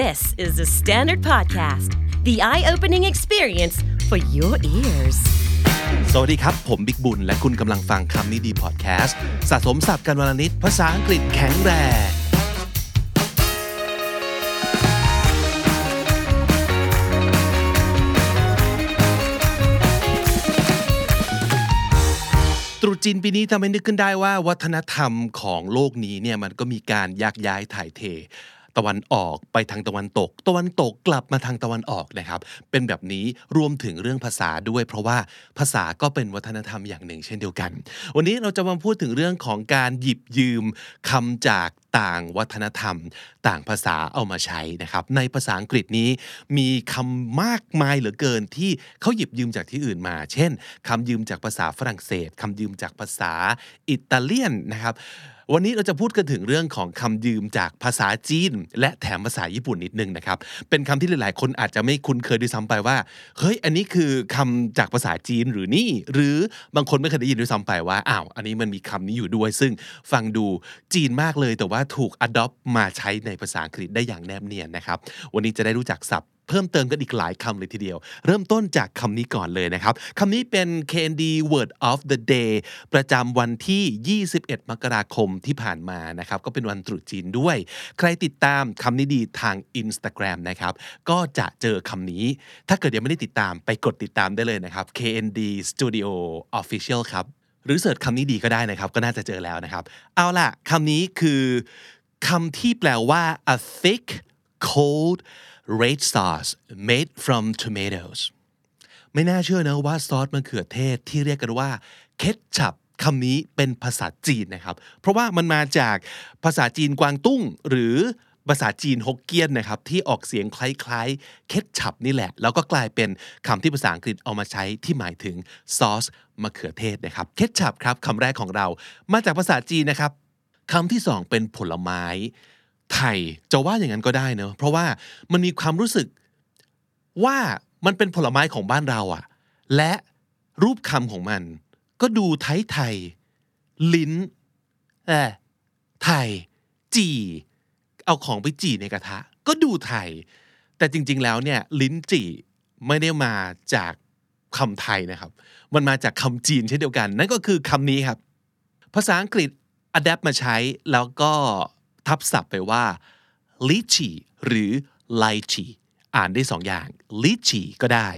This is the Standard Podcast, the eye opening experience for your ears. สวัสดีครับ ผมบิ๊กบุญ และคุณกำลังฟังคำนี้ดีพอดแคสต์สะสมสับกันวลนิดภาษาอังกฤษแข็งแรงตรุษจีนปีนี้ทำให้นึกขึ้นได้ว่าวัฒนธรรมของโลกนี้เนี่ยมันก็มีการยักย้ายถ่ายเท ตะวันออกไปทางตะวันตก ตะวันตกกลับมาทางตะวันออกนะครับ เป็นแบบนี้รวมถึงเรื่องภาษาด้วย เพราะว่าภาษาก็เป็นวัฒนธรรมอย่างหนึ่ง เช่นเดียวกัน วันนี้เราจะมาพูดถึงเรื่องของการหยิบยืมคำจากต่างวัฒนธรรม ต่างภาษาเอามาใช้นะครับ ในภาษาอังกฤษนี้มีคำมากมายเหลือเกินที่เขาหยิบยืมจากที่อื่นมา เช่นคำยืมจากภาษาฝรั่งเศสคำยืมจากภาษาอิตาเลียนนะครับ วันนี้เราจะพูดกันถึงเรื่องของคำยืมจากภาษาจีน และแถมภาษาญี่ปุ่นนิดนึงนะครับ เป็นคำที่หลาย ๆ คนอาจจะไม่คุ้นเคยด้วยซ้ำไปว่า เฮ้ย อันนี้คือคำจากภาษาจีนหรือนี่ หรือบางคนไม่เคยได้ยินด้วยซ้ำไปว่า อ้าว อันนี้มันมีคำนี้อยู่ด้วย ซึ่งฟังดูจีนมากเลย แต่ว่าถูก adopt มาใช้ในภาษาอังกฤษได้อย่างแนบเนียนนะครับ วันนี้จะได้รู้จักศัพท์ เพิ่มเติมกันอีกหลายคำเลยทีเดียว เริ่มต้นจากคำนี้ก่อนเลยนะครับคำนี้เป็น KND Word of the Day ประจำวันที่ 21 มกราคมที่ผ่านมานะครับก็เป็นวันตรุษจีนด้วย ใครติดตามคำนี้ดีทาง Instagram นะครับก็จะเจอคำนี้ ถ้าเกิดยังไม่ได้ติดตามไปกดติดตามได้เลยนะครับ KND Studio Official ครับหรือเสิร์ชคำนี้ดีก็ได้นะครับ ก็น่าจะเจอแล้วนะครับ เอาล่ะคำนี้คือคำที่แปลว่า a thick cold red sauce made from tomatoes ไม่น่าเชื่อนะว่าซอสมะเขือเทศที่เรียกกันว่าเคทชัพคำนี้เป็นภาษาจีนนะครับ เพราะว่ามันมาจากภาษาจีนกวางตุ้ง หรือภาษาจีนฮกเกี้ยนนะครับ ที่ออกเสียงคล้ายๆ เคทชัพนี่แหละ แล้วก็กลายเป็นคำที่ภาษาอังกฤษเอามาใช้ที่หมายถึงซอสมะเขือเทศนะครับ เคทชัพครับคำแรกของเรา มาจากภาษาจีนนะครับคำที่สองเป็นผลไม้ ไทยจะว่าอย่างนั้นก็ได้เนอะเพราะว่ามันมีความรู้สึกว่ามันเป็นผลไม้ของบ้านเราอะและรูปคำของมัน ก็ดูไทยไทยๆลิ้นเออไทย จี่เอาของไปจี่ในกระทะ ก็ดูไทย แต่จริง ๆ แล้วเนี่ย ลิ้นจี่ไม่ได้มาจากคำไทยนะครับ มันมาจากคำจีนเช่นเดียวกัน นั่นก็คือคำนี้ครับ ภาษาอังกฤษ adapt มาใช้แล้วก็ ทับศัพท์ไปว่า lychee หรือ lychee อ่านได้สองอย่าง lychee ก็ได้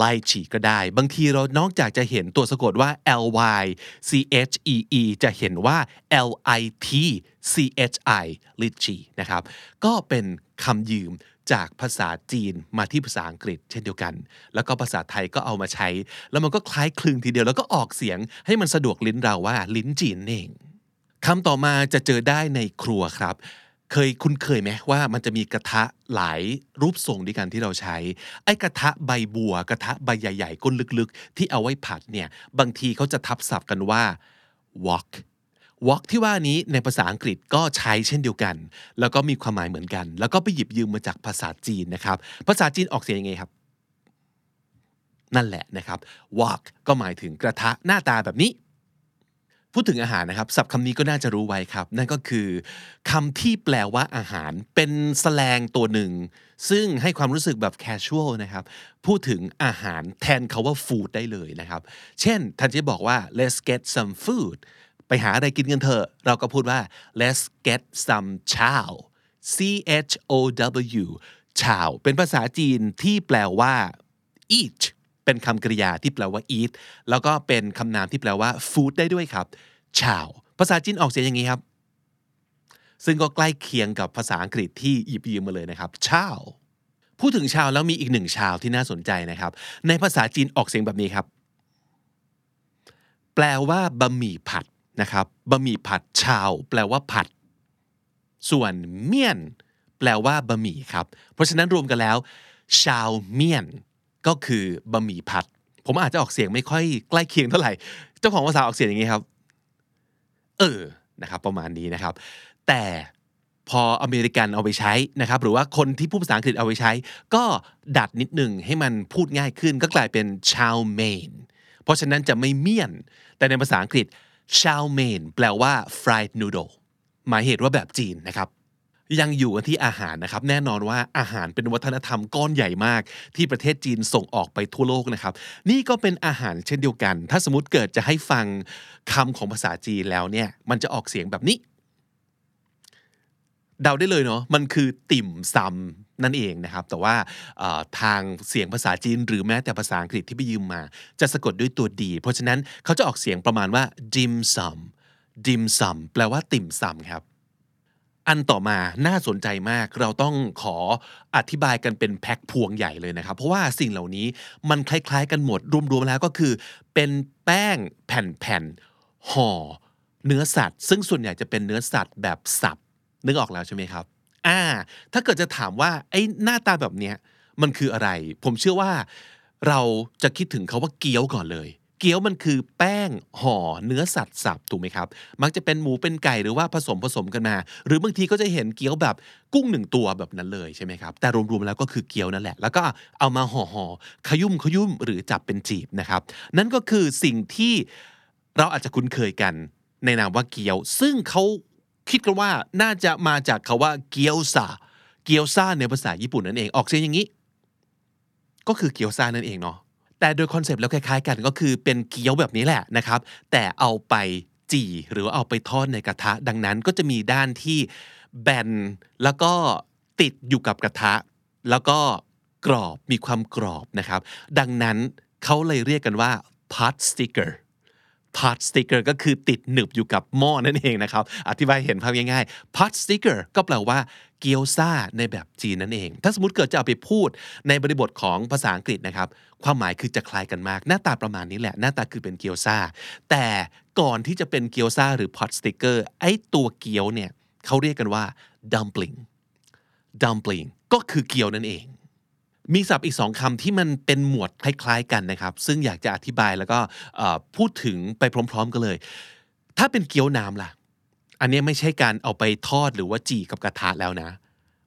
lychee ก็ได้ บางทีเรานอกจากจะเห็นตัวสะกดว่า l y c h e e จะเห็นว่า l i t c h i lychee นะครับ ก็เป็นคำยืมจากภาษาจีนมาที่ภาษาอังกฤษเช่นเดียวกัน แล้วก็ภาษาไทยก็เอามาใช้ แล้วมันก็คล้ายคลึงทีเดียวแล้วก็ออกเสียงให้มันสะดวกลิ้นเราว่าลิ้นจีนเอง คำต่อมาจะเจอได้ในครัวครับ เคยคุณเคยไหมว่ามันจะมีกระทะหลายรูปทรงด้วยกันที่เราใช้ ไอ้กระทะใบบัว กระทะใบใหญ่ๆก้นลึกๆ ที่เอาไว้ผัดเนี่ยบางทีเขาจะทับศัพท์กันว่า wok wok ที่ว่านี้ในภาษาอังกฤษก็ใช้เช่นเดียวกัน แล้วก็มีความหมายเหมือนกัน แล้วก็ไปหยิบยืมมาจากภาษาจีนนะครับ ภาษาจีนออกเสียงยังไงครับ นั่นแหละนะครับ wok ก็หมายถึงกระทะหน้าตาแบบนี้ พูดถึงอาหารนะครับศัพท์คำนี้ก็น่าจะรู้ไว้ครับ นั่นก็คือคำที่แปลว่าอาหาร เป็นสแลงตัวหนึ่ง ซึ่งให้ความรู้สึกแบบ casual นะครับ พูดถึงอาหารแทนคาว่า food ได้เลยนะครับ เช่นท่านจะบอกว่า let's get some food ไปหาอะไรกินกันเถอะ เราก็พูดว่า let's get some chow c h o w chow เป็นภาษาจีนที่แปลว่า eat เป็นคำกริยาที่แปลว่า eat แล้วก็เป็นคำนามที่แปลว่า food ได้ด้วยครับ chow ภาษาจีนออกเสียงอย่างนี้ครับ ซึ่งก็ใกล้เคียงกับภาษาอังกฤษที่หยิบยืมมาเลยนะครับ chow พูดถึงชาวแล้วมีอีกหนึ่งชาวที่น่าสนใจนะครับ ในภาษาจีนออกเสียงแบบนี้ครับ แปลว่าบะหมี่ผัดนะครับบะหมี่ผัดชาว แปลว่าผัด ส่วนเมี่ยน แปลว่าบะหมี่ครับ เพราะฉะนั้นรวมกันแล้ว ชาวเมี่ยน ก็คือบะหมี่ผัด ผมอาจจะออกเสียงไม่ค่อยใกล้เคียงเท่าไหร่ เจ้าของภาษาออกเสียงอย่างนี้ครับ เออนะครับ ประมาณนี้นะครับ แต่พออเมริกันเอาไปใช้นะครับ หรือว่าคนที่พูดภาษาอังกฤษเอาไปใช้ ก็ดัดนิดหนึ่งให้มันพูดง่ายขึ้นก็กลายเป็นชาวเมนเพราะฉะนั้นจะไม่เมี่ยน แต่ในภาษาอังกฤษชาวเมนแปลว่า fried noodle หมายเหตุว่าแบบจีนนะครับ ยังอยู่กันที่อาหารนะครับ แน่นอนว่าอาหารเป็นวัฒนธรรมก้อนใหญ่มาก ที่ประเทศจีนส่งออกไปทั่วโลกนะครับ นี่ก็เป็นอาหารเช่นเดียวกัน ถ้าสมมติเกิดจะให้ฟังคำของภาษาจีนแล้วเนี่ย มันจะออกเสียงแบบนี้ เดาได้เลยเนาะมันคือติ่มซำนั่นเองนะครับ แต่ว่าทางเสียงภาษาจีน หรือแม้แต่ภาษาอังกฤษที่ไปยืมมา จะสะกดด้วยตัวดี เพราะฉะนั้นเขาจะออกเสียงประมาณว่า dim sum dim sum แปลว่าติ่มซำครับ อันต่อมาน่าสนใจมากเราต้องขออธิบายกันเป็นแพ็คพวงใหญ่เลยนะครับ เพราะว่าสิ่งเหล่านี้มันคล้ายๆกันหมดรวมๆแล้วก็คือ เป็นแป้งแผ่นๆห่อ เนื้อสัตว์ ซึ่งส่วนใหญ่จะเป็นเนื้อสัตว์แบบสับนึกออกแล้วใช่ไหมครับอ่าถ้าเกิดจะถามว่าไอ้หน้าตาแบบเนี้ยมันคืออะไร ผมเชื่อว่าเราจะคิดถึงเขาว่าเกี๊ยวก่อนเลย เกี๊ยวมันคือแป้งห่อเนื้อสัตว์สับถูกไหมครับ มักจะเป็นหมูเป็นไก่หรือว่าผสมผสมกันมา หรือบางทีก็จะเห็นเกี๊ยวแบบกุ้งหนึ่งตัวแบบนั้นเลยใช่ไหมครับแต่รวมๆแล้วก็คือเกี๊ยวนั่นแหละ แล้วก็เอามาห่อห่อๆขยุ่มขยุ่มหรือจับเป็นจีบนะครับ นั่นก็คือสิ่งที่เราอาจจะคุ้นเคยกันในนามว่าเกี๊ยว ซึ่งเขาคิดกันว่าน่าจะมาจากคำว่าเกี๊ยวซาเกี๊ยวซาในภาษาญี่ปุ่นนั่นเองออกเสียงอย่างนี้ ก็คือเกี๊ยวซานั่นเองเนาะ แต่โดยคอนเซปต์แล้วคล้ายๆกันก็คือเป็นเกี๊ยวแบบนี้แหละนะครับ แต่เอาไปจี่หรือว่าเอาไปทอดในกระทะ ดังนั้นก็จะมีด้านที่แบนแล้วก็ติดอยู่กับกระทะ แล้วก็กรอบมีความกรอบนะครับ ดังนั้นเขาเลยเรียกกันว่า pot sticker pot sticker ก็คือติดหนึบอยู่กับหม้อนั่นเองนะครับ อธิบายเห็นภาพง่ายๆ pot sticker ก็แปลว่า เกี๊ยวซ่าในแบบจีนนั่นเอง ถ้าสมมติเกิดจะเอาไปพูดในบริบทของภาษาอังกฤษนะครับ ความหมายคือจะคล้ายกันมาก หน้าตาประมาณนี้แหละ หน้าตาคือเป็นเกี๊ยวซ่า แต่ก่อนที่จะเป็นเกี๊ยวซ่าหรือ pot sticker ไอ้ตัวเกี๊ยวเนี่ยเขาเรียกกันว่า dumpling dumpling ก็คือเกี๊ยวนั่นเอง มีศัพท์อีกสองคำที่มันเป็นหมวดคล้ายๆกันนะครับ ซึ่งอยากจะอธิบายแล้วก็พูดถึงไปพร้อม ๆ กันเลย ถ้าเป็นเกี๊ยวน้ำล่ะ อันนี้ไม่ใช่การเอาไปทอดหรือว่าจี่กับกระทะแล้วนะ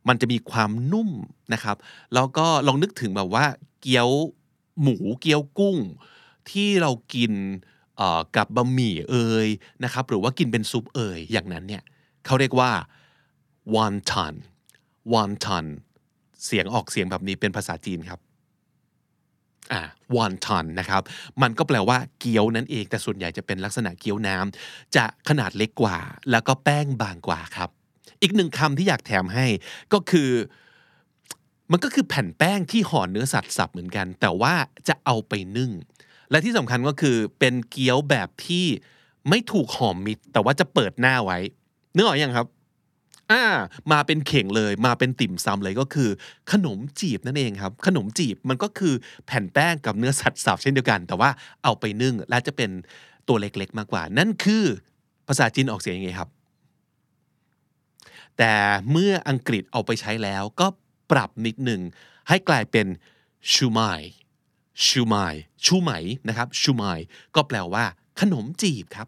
มันจะมีความนุ่มนะครับ แล้วก็ลองนึกถึงแบบว่า เกี๊ยวหมูเกี๊ยวกุ้ง ที่เรากินกับบะหมี่เอ่ยนะครับ หรือว่ากินเป็นซุปเอ่ยอย่างนั้นเนี่ยเขาเรียกว่า wonton wonton เสียงออกเสียงแบบนี้เป็นภาษาจีนครับ อ่า wonton นะครับ มันก็แปลว่าเกี๊ยวนั่นเอง แต่ส่วนใหญ่จะเป็นลักษณะเกี๊ยวน้ำจะขนาดเล็กกว่า แล้วก็แป้งบางกว่าครับ อีกหนึ่งคำที่อยากแถมให้ก็คือ มันก็คือแผ่นแป้งที่ห่อเนื้อสัตว์สับเหมือนกัน แต่ว่าจะเอาไปนึ่ง และที่สำคัญก็คือเป็นเกี๊ยวแบบที่ไม่ถูกห่อมิด แต่ว่าจะเปิดหน้าไว้นึกออกยังครับ อ่า มาเป็นเข่งเลย มาเป็นติ่มซำเลยก็คือ ขนมจีบนั่นเองครับ ขนมจีบมันก็คือแผ่นแป้งกับเนื้อสัตว์สับเช่นเดียวกัน แต่ว่าเอาไปนึ่งและจะเป็นตัวเล็กๆ มากกว่า นั่นคือภาษาจีนออกเสียงยังไงครับ แต่เมื่ออังกฤษเอาไปใช้แล้วก็ปรับนิดหนึ่งให้กลายเป็นชูไมชูไมชูไหมนะครับชูไมก็แปลว่า ขนมจีบครับ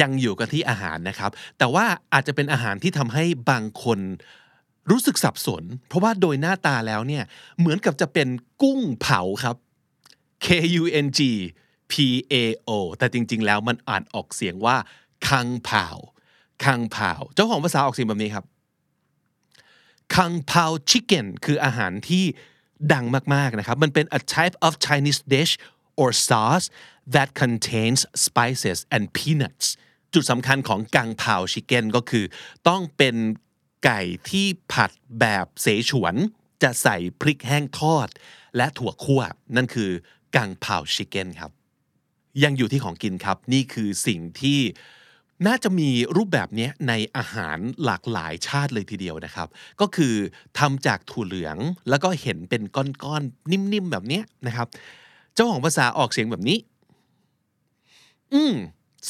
ยังอยู่กันที่อาหารนะครับ แต่ว่าอาจจะเป็นอาหารที่ทำให้บางคนรู้สึกสับสน เพราะว่าโดยหน้าตาแล้วเนี่ยเหมือนกับจะเป็นกุ้งเผาครับ K U N G P A O แต่จริง ๆ แล้วมันอ่านออกเสียงว่าคังเผาคังเผาเจ้าของภาษาออกเสียงแบบนี้ครับคังเผาชิคเก้นคืออาหารที่ดังมาก ๆ นะครับ มันเป็น a type of Chinese dish or sauce that contains spices and peanuts จุดสำคัญของกังเผาชิคเก้นก็คือ ต้องเป็นไก่ที่ผัดแบบเสฉวน จะใส่พริกแห้งทอด และถั่วคั่ว นั่นคือกังเผาชิคเก้นครับ ยังอยู่ที่ของกินครับ นี่คือสิ่งที่น่าจะมีรูปแบบนี้ในอาหารหลากหลายชาติเลยทีเดียวนะครับ ก็คือทำจากถั่วเหลืองแล้วก็เห็นเป็นก้อนๆนิ่มๆแบบนี้นะครับ เจ้าของภาษาออกเสียงแบบนี้ อืม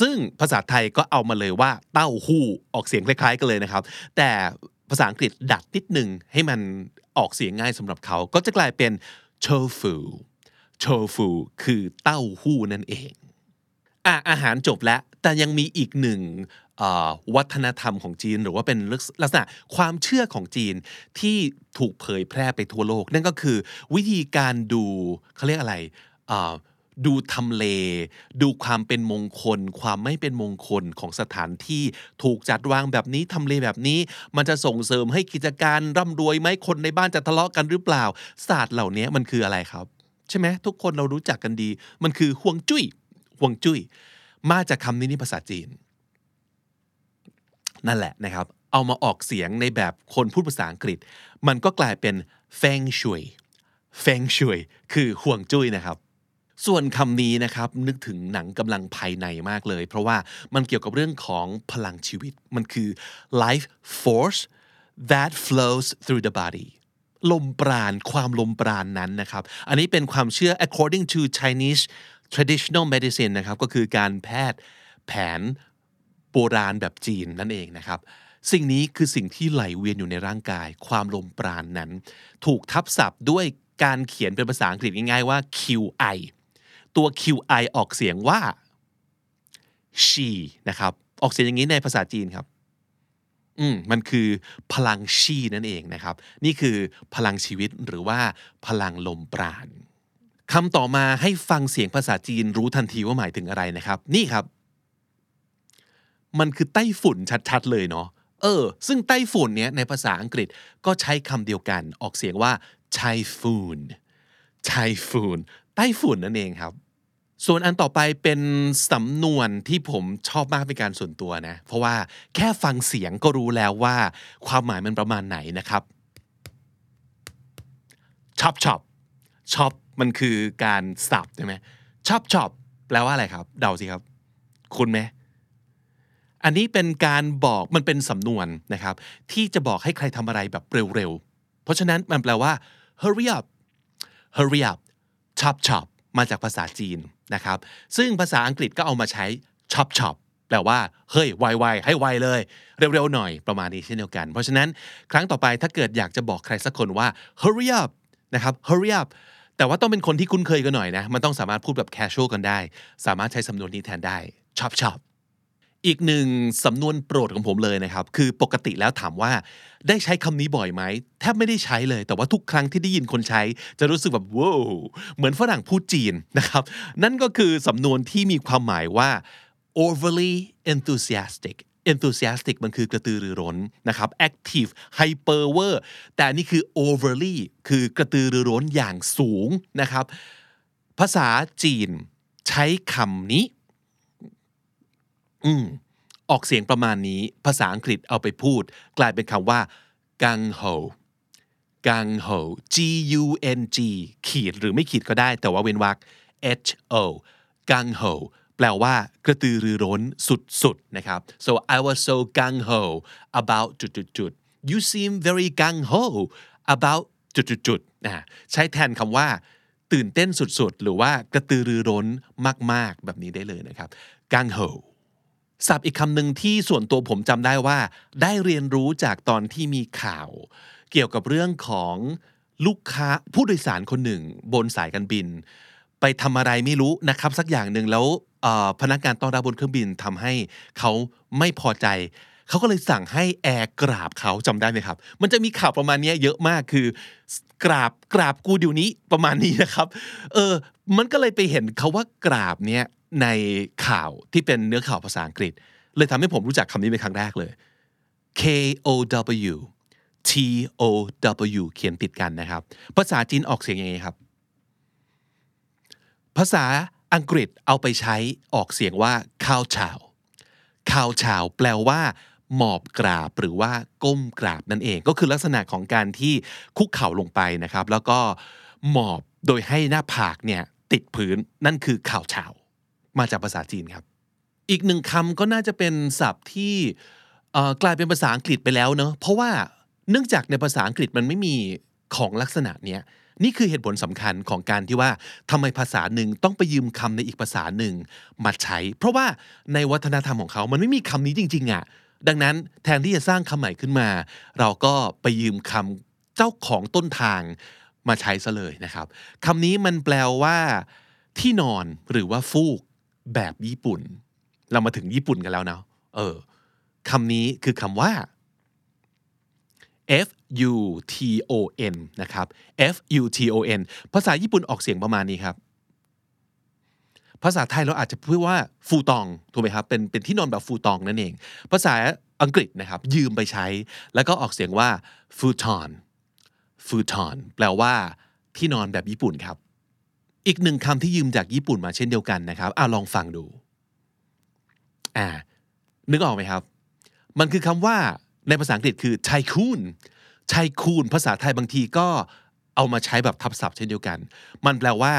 ซึ่งภาษาไทยก็เอามาเลยว่า เต้าหู้ออกเสียงคล้ายๆกันเลยนะครับ แต่ภาษาอังกฤษดัดนิดนึงให้มันออกเสียงง่ายสำหรับเขา ก็จะกลายเป็น tofu tofu คือเต้าหู้นั่นเองอะอาหารจบแล้ว แต่ยังมีอีกหนึ่งวัฒนธรรมของจีน หรือว่าเป็นลักษณะความเชื่อของจีนที่ถูกเผยแพร่ไปทั่วโลก นั่นก็คือวิธีการดูเขาเรียกอะไร ดูทำเล ดูความเป็นมงคล ความไม่เป็นมงคลของสถานที่ถูกจัดวางแบบนี้ทำเลแบบนี้ มันจะส่งเสริมให้กิจการร่ำรวยไหมคนในบ้านจะทะเลาะกันหรือเปล่า ศาสตร์เหล่านี้มันคืออะไรครับ ใช่ไหมทุกคนเรารู้จักกันดี มันคือห่วงจุ้ยห่วงจุ้ยมาจากคำนี้นี่ภาษาจีน นั่นแหละนะครับ เอามาออกเสียงในแบบคนพูดภาษาอังกฤษ มันก็กลายเป็น feng shui feng shui คือห่วงจุ้ยนะครับ ส่วนคำนี้นะครับนึกถึงหนังกำลังภายในมากเลย เพราะว่ามันเกี่ยวกับเรื่องของพลังชีวิต มันคือ life force that flows through the body ลมปราณความลมปราณนั้นนะครับ อันนี้เป็นความเชื่อ according to Chinese traditional medicine นะครับก็คือการแพทย์แผนโบราณแบบจีนนั่นเองนะครับ สิ่งนี้คือสิ่งที่ไหลเวียนอยู่ในร่างกาย ความลมปราณนั้น ถูกทับศัพท์ด้วยการเขียนเป็นภาษาอังกฤษง่ายๆว่า QI ตัว QI ออกเสียงว่า she นะครับ ออกเสียงอย่างนี้ในภาษาจีนครับอืมมันคือพลังชีนั่นเองนะครับ นี่คือพลังชีวิตหรือว่าพลังลมปราณคำต่อมาให้ฟังเสียงภาษาจีนรู้ทันทีว่าหมายถึงอะไรนะครับ นี่ครับ มันคือไต้ฝุ่นชัดๆเลยเนาะเออ ซึ่งไต้ฝุ่นเนี้ยในภาษาอังกฤษก็ใช้คำเดียวกัน ออกเสียงว่า typhoon typhoon ไต้ฝุ่นนั่นเองครับ ส่วนอันต่อไปเป็นสำนวนที่ผมชอบมากเป็นการส่วนตัวนะ เพราะว่าแค่ฟังเสียงก็รู้แล้วว่า ความหมายมันประมาณไหนนะครับ chop chop chop มันคือการสับใช่ไหม chop chop แปลว่าอะไรครับ เดาสิครับ คุณไหมอันนี้เป็นการบอกมันเป็นสำนวนนะครับ ที่จะบอกให้ใครทำอะไรแบบเร็วๆ เพราะฉะนั้นมันแปลว่า hurry up hurry up chop chop มาจากภาษาจีนนะครับ ซึ่งภาษาอังกฤษก็เอามาใช้ chop chop แปลว่าเฮ้ยไวๆให้ไวเลย เร็วๆหน่อยประมาณนี้เช่นเดียวกัน เพราะฉะนั้นครั้งต่อไปถ้าเกิดอยากจะบอกใครสักคนว่า hurry up นะครับ hurry up แต่ว่าต้องเป็นคนที่คุ้นเคยกันหน่อยนะ มันต้องสามารถพูดแบบ casual กันได้ สามารถใช้สำนวนนี้แทนได้ chop chop อีกหนึ่งสำนวนโปรดของผมเลยนะครับ คือปกติแล้วถามว่าได้ใช้คำนี้บ่อยไหมแทบไม่ได้ใช้เลย แต่ว่าทุกครั้งที่ได้ยินคนใช้ จะรู้สึกแบบว้าวเหมือนฝรั่งพูดจีนนะครับ นั่นก็คือสำนวนที่มีความหมายว่า overly enthusiastic enthusiastic มันคือกระตือรือร้นนะครับ active hyper ver แต่นี่คือ overly คือกระตือรือร้นอย่างสูงนะครับ ภาษาจีนใช้คำนี้ อืมออกเสียงประมาณนี้ ภาษาอังกฤษเอาไปพูด กลายเป็นคำว่า gang ho gang ho g u n g ขีดหรือไม่ขีดก็ได้ แต่ว่าเว้นวรรค h o gang ho แปลว่ากระตือรือร้นสุดๆนะครับ so I was so gung ho about จุดๆ you seem very gung ho about จุดๆนะใช้แทนคำว่า ตื่นเต้นสุดๆ หรือว่ากระตือรือร้นมากๆ แบบนี้ได้เลยนะครับ gung ho ศัพท์อีกคำหนึ่งที่ส่วนตัวผมจำได้ว่า ได้เรียนรู้จากตอนที่มีข่าว เกี่ยวกับเรื่องของลูกค้าผู้โดยสารคนหนึ่ง บนสายการบิน ไปทำอะไรไม่รู้นะครับ สักอย่างหนึ่งแล้วพนักงานต้อนรับบนเครื่องบินทำให้เขาไม่พอใจเขาก็เลยสั่งให้แอร์กราบเขาจำได้ไหมครับ มันจะมีข่าวประมาณนี้เยอะมากคือกราบกราบกูเดี๋ยวนี้ประมาณนี้นะครับ เออ มันก็เลยไปเห็นเขาว่ากราบเนี้ย ในข่าวที่เป็นเนื้อข่าวภาษาอังกฤษ เลยทำให้ผมรู้จักคำนี้เป็นครั้งแรกเลย K O W T O W เขียนติดกันนะครับ ภาษาจีนออกเสียงยังไงครับ ภาษาอังกฤษเอาไปใช้ออกเสียงว่า cow chow cow chow แปลว่า หมอบกราบหรือว่าก้มกราบนั่นเอง ก็คือลักษณะของการที่คุกเข่าลงไปนะครับ แล้วก็หมอบโดยให้หน้าผากเนี่ยติดพื้นนั่นคือข่าวชาว มาจากภาษาจีนครับ อีกหนึ่งคำก็น่าจะเป็นศัพท์ที่กลายเป็นภาษาอังกฤษไปแล้วเนอะเพราะว่าเนื่องจากในภาษาอังกฤษมันไม่มีของลักษณะเนี้ยนี่คือเหตุผลสำคัญของการที่ว่าทำไมภาษาหนึ่งต้องไปยืมคำในอีกภาษาหนึ่งมาใช้ เพราะว่าในวัฒนธรรมของเขา มันไม่มีคำนี้จริงๆอะ่ะ ดังนั้นแทนที่จะสร้างคำใหม่ขึ้นมา เราก็ไปยืมคำเจ้าของต้นทางมาใช้ซะเลยนะครับคำนี้มันแปลว่า ที่นอนหรือว่าฟูก แบบญี่ปุ่น เรามาถึงญี่ปุ่นกันแล้วนะเออคำนี้คือคำว่า F U T O N นะครับ F U T O N ภาษาญี่ปุ่นออกเสียงประมาณนี้ครับ ภาษาไทยเราอาจจะพูดว่าฟูตองถูกไหมครับ เป็นเป็นที่นอนแบบฟูตองนั่นเอง ภาษาอังกฤษนะครับ ยืมไปใช้ แล้วก็ออกเสียงว่า futon futon แปลว่าที่นอนแบบญี่ปุ่นครับ อีกหนึ่งคำที่ยืมจากญี่ปุ่นมาเช่นเดียวกันนะครับอ่าลองฟังดูอ่านึกออกไหมครับ มันคือคำว่าในภาษาอังกฤษคือ tycoon tycoon ภาษาไทยบางทีก็เอามาใช้แบบทับศัพท์เช่นเดียวกัน มันแปลว่า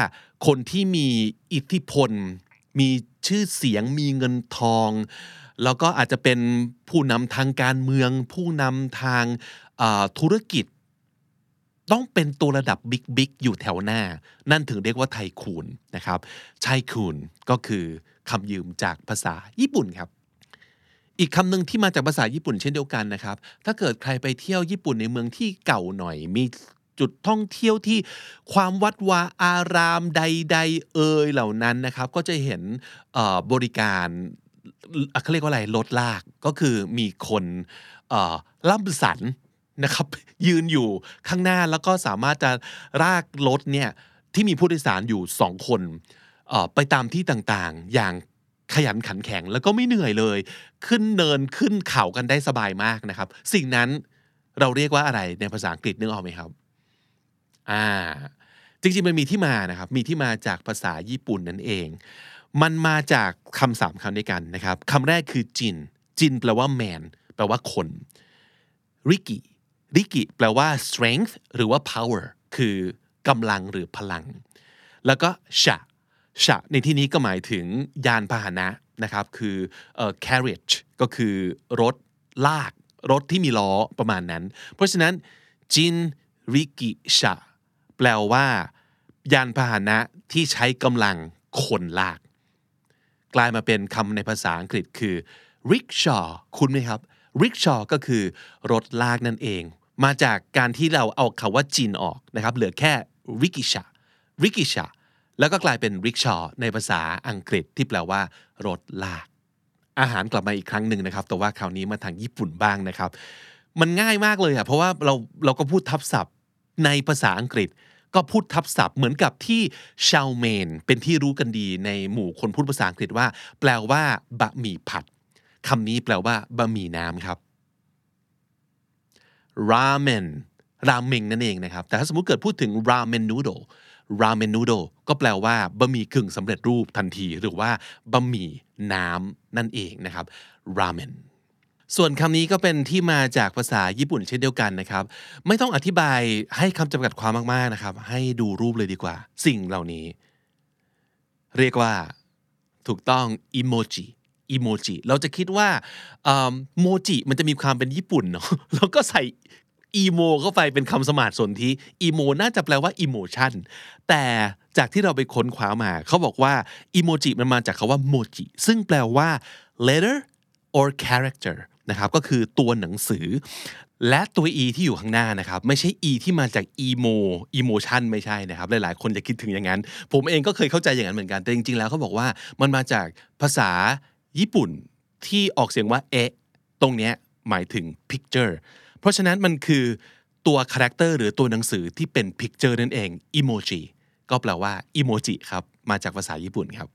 คนที่มีอิทธิพล มีชื่อเสียง มีเงินทอง แล้วก็อาจจะเป็นผู้นำทางการเมือง ผู้นำทางธุรกิจ ต้องเป็นตัวระดับบิ๊กบิ๊กอยู่แถวหน้า นั่นถึงเรียกว่าไทคูนนะครับไทคูนก็คือคำยืมจากภาษาญี่ปุ่นครับ อีกคำหนึ่งที่มาจากภาษาญี่ปุ่นเช่นเดียวกันนะครับ ถ้าเกิดใครไปเที่ยวญี่ปุ่นในเมืองที่เก่าหน่อย มีจุดท่องเที่ยวที่ความวัดวาอารามใด ๆ เอ่ยเหล่านั้นนะครับ ก็จะเห็นบริการเขาเรียกว่าอะไรรถลากก็คือมีคนล่ำสัน นะครับยืนอยู่ข้างหน้าแล้วก็สามารถจะลากรถเนี่ยที่มีผู้โดยสารอยู่สองคนไปตามที่ต่างๆ อย่างขยันขันแข็งแล้วก็ไม่เหนื่อยเลย ขึ้นเนินขึ้นเขากันได้สบายมากนะครับ สิ่งนั้นเราเรียกว่าอะไรในภาษาอังกฤษนึกออกไหมครับอ่าจริงๆมันมีที่มานะครับมีที่มาจากภาษาญี่ปุ่นนั่นเอง มันมาจากคำสามคำด้วยกันนะครับคำแรกคือจินจินแปลว่า man แปลว่าคนริกิ ริกิแปลว่า strength หรือว่า power คือกำลังหรือพลัง แล้วก็ชะชะในที่นี้ก็หมายถึงยานพาหนะนะครับ คือ carriage ก็คือรถลาก รถที่มีล้อประมาณนั้น เพราะฉะนั้นจินริกิชะแปลว่า ยานพาหนะที่ใช้กำลังคนลาก กลายมาเป็นคำในภาษาอังกฤษคือ rickshaw คุณไหมครับ rickshaw ก็คือรถลากนั่นเอง มาจากการที่เราเอาคาว่าจีนออกนะครับ เหลือแค่ rickshaw rickshaw แล้วก็กลายเป็น rickshaw ในภาษาอังกฤษที่แปลว่า รถลาก อาหารกลับมาอีกครั้งหนึ่งนะครับ แต่ว่าคราวนี้มาทางญี่ปุ่นบ้างนะครับ มันง่ายมากเลยอะเพราะว่าเราเราก็พูดทับศัพท์ในภาษาอังกฤษ ก็พูดทับศัพท์เหมือนกับที่ชาวเมน เป็นที่รู้กันดีในหมู่คนพูดภาษาอังกฤษว่า แปลว่าบะหมี่ผัด คำนี้แปลว่าบะหมี่น้ำครับราเมนราเมงนั่นเองนะครับ แต่ถ้าสมมติเกิดพูดถึงราเมนนูโดราเมนนูโดก็แปลว่าบะหมี่กึ่งสำเร็จรูปทันที หรือว่าบะหมี่น้ำนั่นเองนะครับราเมนส่วนคำนี้ก็เป็นที่มาจากภาษาญี่ปุ่นเช่นเดียวกันนะครับ ไม่ต้องอธิบายให้คำจำกัดความมากๆนะครับ ให้ดูรูปเลยดีกว่า สิ่งเหล่านี้ เรียกว่า ถูกต้องอิโมจิ อิโมจิเราจะคิดว่าโมจิมันจะมีความเป็นญี่ปุ่นเนาะแล้วก็ใส่ emo เข้าไปเป็นคำสมาสสนธิ emo น่าจะแปลว่า emotion แต่จากที่เราไปค้นคว้ามา เขาบอกว่าอิโมจิมันมาจากคำว่าโมจิซึ่งแปลว่า letter or character นะครับก็คือตัวหนังสือ และตัว e ที่อยู่ข้างหน้านะครับ ไม่ใช่ e ที่มาจาก emo emotion ไม่ใช่นะครับ หลาย ๆ คนจะคิดถึงอย่างนั้น ผมเองก็เคยเข้าใจอย่างนั้นเหมือนกัน แต่จริง ๆ แล้วเขาบอกว่ามันมาจากภาษา ญี่ปุ่นที่ออกเสียงว่าเอะตรงนี้หมายถึง picture เพราะฉะนั้นมันคือตัว character หรือตัวหนังสือที่เป็น picture นั่นเอง emoji ก็แปลว่า emoji ครับ มาจากภาษาญี่ปุ่นครับ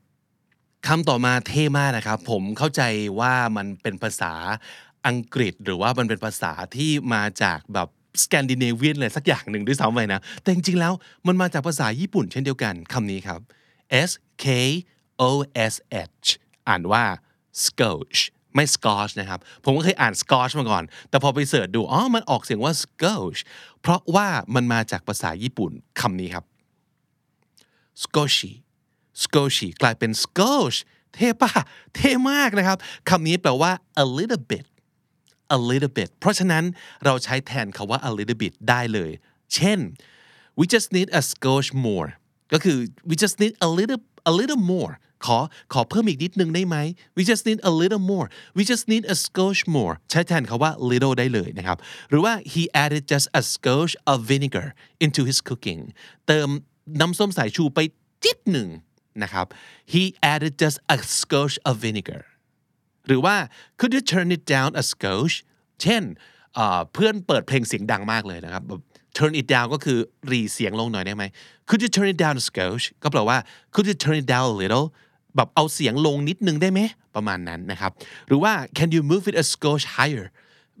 คำต่อมาเท่มากนะครับ ผมเข้าใจว่ามันเป็นภาษาอังกฤษ หรือว่ามันเป็นภาษาที่มาจากแบบสแกนดิเนเวียนอะไรสักอย่างหนึ่งด้วยซ้ำไปนะ แต่จริงๆแล้วมันมาจากภาษาญี่ปุ่นเช่นเดียวกันคำนี้ครับ S K O S H อ่านว่า scotch ไม่ scotch นะครับ ผมก็เคยอ่าน scotch มาก่อน แต่พอไปเสิร์ชดู อ๋อ มันออกเสียงว่า scotch เพราะว่ามันมาจากภาษาญี่ปุ่นคำนี้ครับ scotchy scotchy กลายเป็น scotch เท่ปะเท่มากนะครับคำนี้แปลว่า a little bit a little bit เพราะฉะนั้นเราใช้แทนคาว่า a little bit ได้เลย เช่น we just need a scotch more ก็คือ we just need a little a little more ขอขอเพิ่มอีกนิดนึงได้ไหม we just need a little more we just need a scotch more ใช้แทนคาว่า little ได้เลยนะครับ หรือว่า he added just a scotch of vinegar into his cooking เติมน้ำส้มสายชูไปจิดหนึ่งนะครับ he added just a scotch of vinegar หรือว่า could you turn it down a skosh เช่นเพื่อนเปิดเพลงเสียงดังมากเลยนะครับ turn it down ก็คือรีเสียงลงหน่อยได้ไหม could you turn it down a skosh ก็แปลว่า could you turn it down a little แบบเอาเสียงลงนิดนึงได้ไหมประมาณนั้นนะครับ หรือว่า can you move it a skosh higher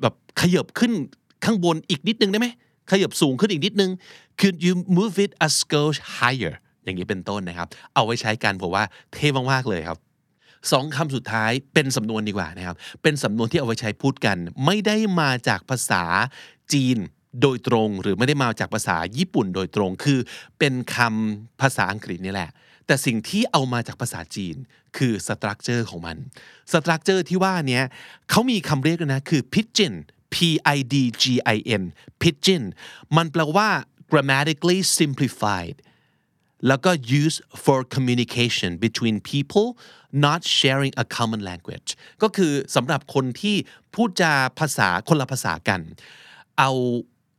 แบบขยับขึ้นข้างบนอีกนิดนึงได้ไหมขยับสูงขึ้นอีกนิดนึง could you move it a skosh higher อย่างนี้เป็นต้นนะครับ เอาไว้ใช้กันผมว่าเท่มากๆเลยครับสองคำสุดท้ายเป็นสำนวนดีกว่านะครับ เป็นสำนวนที่เอาไว้ใช้พูดกัน ไม่ได้มาจากภาษาจีนโดยตรง หรือไม่ได้มาจากภาษาญี่ปุ่นโดยตรง คือเป็นคำภาษาอังกฤษนี่แหละ แต่สิ่งที่เอามาจากภาษาจีนคือ structure ของมัน structure ที่ว่านี้เขามีคำเรียกนะคือ pidgin P I D G I N pigeon มันแปลว่า grammatically simplified แล้วก็ use for communication between people not sharing a common language ก็คือสำหรับคนที่พูดจาภาษาคนละภาษากัน เอา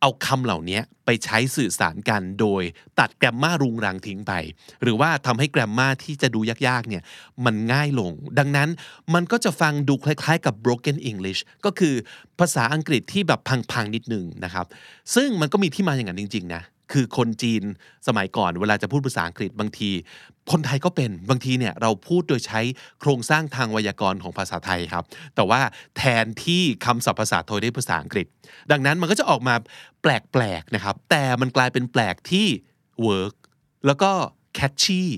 เอาคำเหล่านี้ไปใช้สื่อสารกันโดยตัดแกรมมารุงรังทิ้งไป หรือว่าทำให้แกรมมาที่จะดูยากๆเนี่ยมันง่ายลง ดังนั้นมันก็จะฟังดูคล้ายๆกับ broken English ก็คือภาษาอังกฤษที่แบบพังๆนิดนึงนะครับ ซึ่งมันก็มีที่มาอย่างนั้นจริงๆนะ คือคนจีนสมัยก่อนเวลาจะพูดภาษาอังกฤษบางที คนไทยก็เป็นบางทีเนี่ยเราพูดโดยใช้โครงสร้างทางไวยากรณ์ของภาษาไทยครับ แต่ว่าแทนที่คำศัพท์ภาษาไทยด้วยภาษาอังกฤษ ดังนั้นมันก็จะออกมาแปลกๆนะครับ แต่มันกลายเป็นแปลกที่เวิร์กแล้วก็ catchy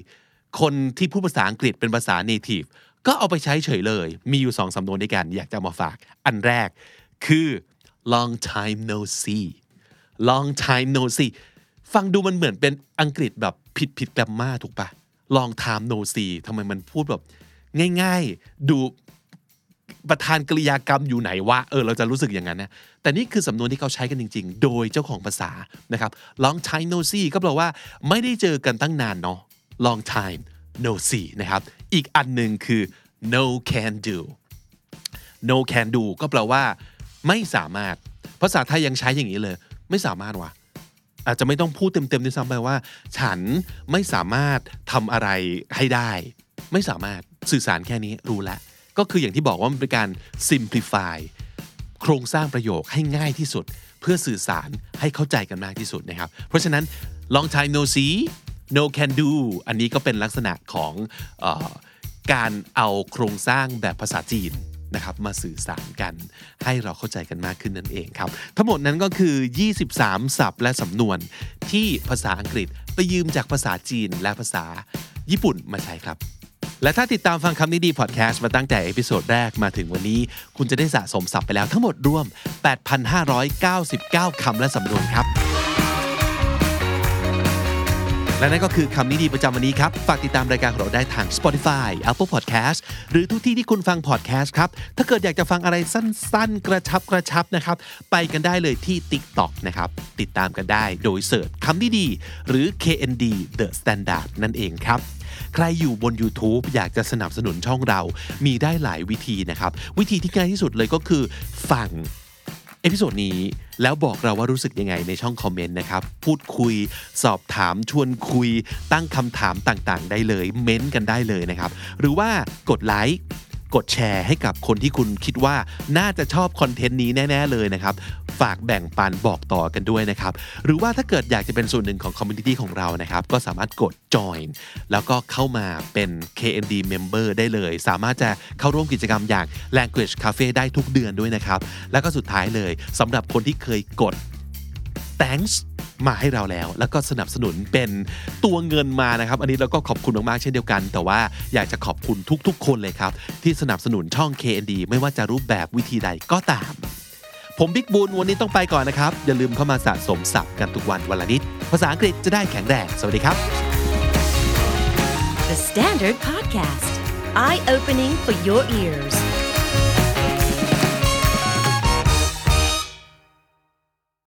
คนที่พูดภาษาอังกฤษเป็นภาษา native ก็เอาไปใช้เฉยเลย มีอยู่สองสำนวนด้วยกัน อยากจะมาฝาก อันแรกคือ long time no see long time no see ฟังดูมันเหมือนเป็นอังกฤษแบบผิดผิด grammar ถูกปะ long time no see ทำไมมันพูดแบบง่าย ๆ ดูประธานกริยากรรมอยู่ไหนวะเออเราจะรู้สึกอย่างนั้นนะแต่นี่คือสำนวนที่เขาใช้กันจริง ๆ โดยเจ้าของภาษานะครับ long time no see ก็แปลว่าไม่ได้เจอกันตั้งนานเนาะ long time no see นะครับ อีกอันหนึ่งคือ no can do no can do ก็แปลว่า ไม่สามารถ ภาษาไทยยังใช้อย่างนี้เลย ไม่สามารถวะ อาจจะไม่ต้องพูดเต็มๆด้วยซ้ำไปว่า ฉันไม่สามารถทำอะไรให้ได้ ไม่สามารถสื่อสารแค่นี้รู้แล้วก็คืออย่างที่บอกว่ามันเป็นการ simplify โครงสร้างประโยคให้ง่ายที่สุด เพื่อสื่อสารให้เข้าใจกันมากที่สุดนะครับ เพราะฉะนั้น long time no see no can do อันนี้ก็เป็นลักษณะของเออการเอาโครงสร้างแบบภาษาจีน นะครับมาสื่อสารกัน ให้เราเข้าใจกันมากขึ้นนั่นเองครับ ทั้งหมดนั้นก็คือ 23 ศัพท์และสำนวนที่ภาษาอังกฤษไปยืมจากภาษาจีนและภาษาญี่ปุ่นมาใช้ครับและถ้าติดตามฟังคำนี้ดีพอดแคสต์มาตั้งแต่ episode แรกมาถึงวันนี้ คุณจะได้สะสมศัพท์ไปแล้วทั้งหมดรวม 8,599 คำและสำนวนครับ และนั่นก็คือคำนี้ดีประจำวันนี้ครับ ฝากติดตามรายการของเราได้ทาง Spotify Apple Podcast หรือทุกที่ที่คุณฟัง podcast ครับ ถ้าเกิดอยากจะฟังอะไรสั้นๆ กระชับกระชับนะครับ ไปกันได้เลยที่ TikTok นะครับ ติดตามกันได้โดยเสิร์ชคำนี้ดี หรือ KND The Standard นั่นเองครับใครอยู่บน YouTube อยากจะสนับสนุนช่องเรา มีได้หลายวิธีนะครับ วิธีที่ง่ายที่สุดเลยก็คือฟัง episode นี้แล้วบอกเราว่ารู้สึกยังไงในช่องคอมเมนต์นะครับ พูดคุย สอบถามชวนคุย ตั้งคำถามต่างๆ ได้เลย เม้นต์กันได้เลยนะครับ หรือว่ากดไลค์ กดแชร์ให้กับคนที่คุณคิดว่าน่าจะชอบคอนเทนต์นี้แน่ ๆ เลยนะครับ ฝากแบ่งปันบอกต่อกันด้วยนะครับ หรือว่าถ้าเกิดอยากจะเป็นส่วนหนึ่งของ community ของเรานะครับ ก็สามารถกด join แล้วก็เข้ามาเป็น KND member ได้เลย สามารถจะเข้าร่วมกิจกรรมอย่าง language cafe ได้ทุกเดือนด้วยนะครับ แล้วก็สุดท้ายเลยสำหรับคนที่เคยกด thanks มาให้เราแล้ว แล้วก็สนับสนุนเป็นตัวเงินมานะครับ อันนี้เราก็ขอบคุณมากๆเช่นเดียวกัน แต่ว่าอยากจะขอบคุณทุกๆ คนเลยครับ ที่สนับสนุนช่อง KND ไม่ว่าจะรูปแบบวิธีใดก็ตาม ผมบิ๊กบูลวันนี้ต้องไปก่อนนะครับ อย่าลืมเข้ามาสะสมศัพท์กันทุกวันวันละนิด ภาษาอังกฤษจะได้แข็งแรงสวัสดีครับ The Standard Podcast, eye opening for your ears.